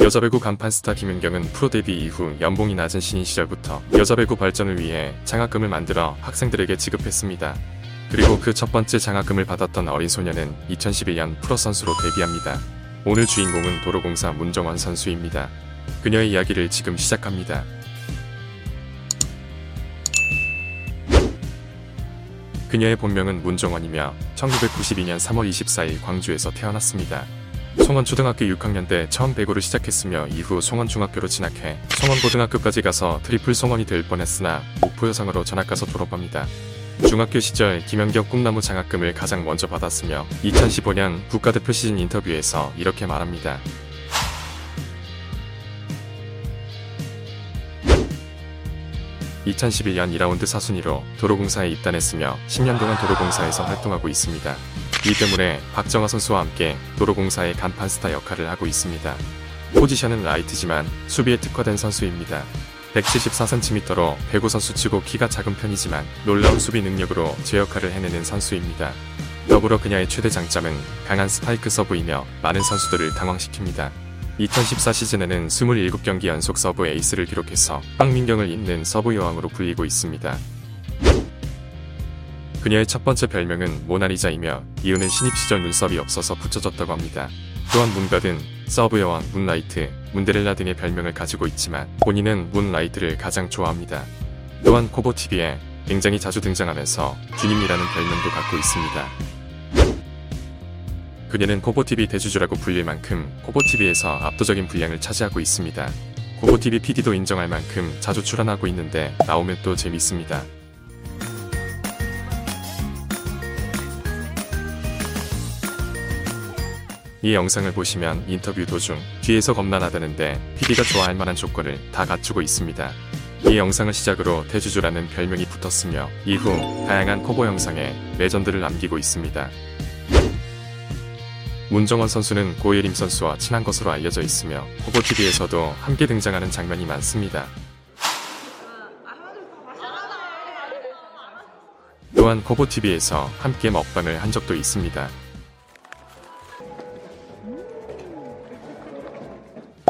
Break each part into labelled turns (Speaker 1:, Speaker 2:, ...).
Speaker 1: 여자 배구 간판 스타 김연경은 프로 데뷔 이후 연봉이 낮은 신인 시절부터 여자 배구 발전을 위해 장학금을 만들어 학생들에게 지급했습니다. 그리고 그 첫 번째 장학금을 받았던 어린 소녀는 2011년 프로 선수로 데뷔합니다. 오늘 주인공은 도로공사 문정원 선수입니다. 그녀의 이야기를 지금 시작합니다. 그녀의 본명은 문정원이며 1992년 3월 24일 광주에서 태어났습니다. 송원초등학교 6학년 때 처음 배구를 시작했으며 이후 송원중학교로 진학해 송원고등학교까지 가서 트리플 송원이 될 뻔했으나 목포 여상으로 전학가서 졸업합니다. 중학교 시절 김연경 꿈나무 장학금을 가장 먼저 받았으며 2015년 국가대표 시즌 인터뷰에서 이렇게 말합니다. (2011년 2라운드 사순위로 도로공사에 입단했으며 10년 동안 도로공사에서 활동하고 있습니다. 이 때문에 박정아 선수와 함께 도로공사의 간판 스타 역할을 하고 있습니다. 포지션은 라이트지만 수비에 특화된 선수입니다. 174cm로 배구 선수치고 키가 작은 편이지만 놀라운 수비 능력으로 제 역할을 해내는 선수입니다. 더불어 그녀의 최대 장점은 강한 스파이크 서브이며 많은 선수들을 당황시킵니다. 2014 시즌에는 27경기 연속 서브 에이스를 기록해서 황민경을 잇는 서브 여왕으로 불리고 있습니다. 그녀의 첫 번째 별명은 모나리자이며 이유는 신입 시절 눈썹이 없어서 붙여졌다고 합니다. 또한 문가든 서브 여왕, 문라이트, 문데렐라 등의 별명을 가지고 있지만 본인은 문라이트를 가장 좋아합니다. 또한 코보TV에 굉장히 자주 등장하면서 주주님이라는 별명도 갖고 있습니다. 그녀는 코보TV 대주주라고 불릴 만큼 코보TV에서 압도적인 분량을 차지하고 있습니다. 코보TV PD도 인정할 만큼 자주 출연하고 있는데 나오면 또 재밌습니다. 이 영상을 보시면 인터뷰 도중 뒤에서 겁나 나대는데 PD가 좋아할 만한 조건을 다 갖추고 있습니다. 이 영상을 시작으로 대주주라는 별명이 붙었으며 이후 다양한 코보 영상에 레전드를 남기고 있습니다. 문정원 선수는 고예림 선수와 친한 것으로 알려져 있으며 코보TV에서도 함께 등장하는 장면이 많습니다. 또한 코보TV에서 함께 먹방을 한 적도 있습니다.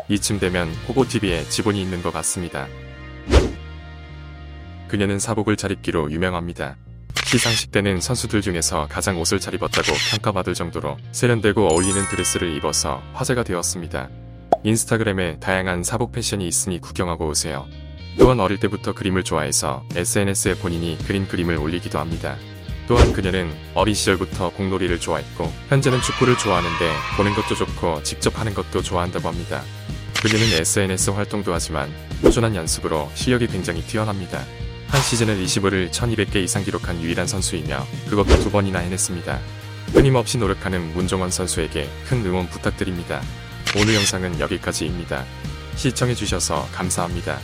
Speaker 1: 이쯤 되면 호보TV에 지본이 있는 것 같습니다. 그녀는 사복을 잘 입기로 유명합니다. 시상식 때는 선수들 중에서 가장 옷을 잘 입었다고 평가받을 정도로 세련되고 어울리는 드레스를 입어서 화제가 되었습니다. 인스타그램에 다양한 사복 패션이 있으니 구경하고 오세요. 또한 어릴 때부터 그림을 좋아해서 SNS에 본인이 그린 그림을 올리기도 합니다. 또한 그녀는 어린 시절부터 공놀이를 좋아했고 현재는 축구를 좋아하는데 보는 것도 좋고 직접 하는 것도 좋아한다고 합니다. 그녀는 SNS 활동도 하지만 꾸준한 연습으로 실력이 굉장히 뛰어납니다. 한 시즌을 20을을 1200개 이상 기록한 유일한 선수이며 그것도 두 번이나 해냈습니다. 끊임없이 노력하는 문종원 선수에게 큰 응원 부탁드립니다. 오늘 영상은 여기까지입니다. 시청해주셔서 감사합니다.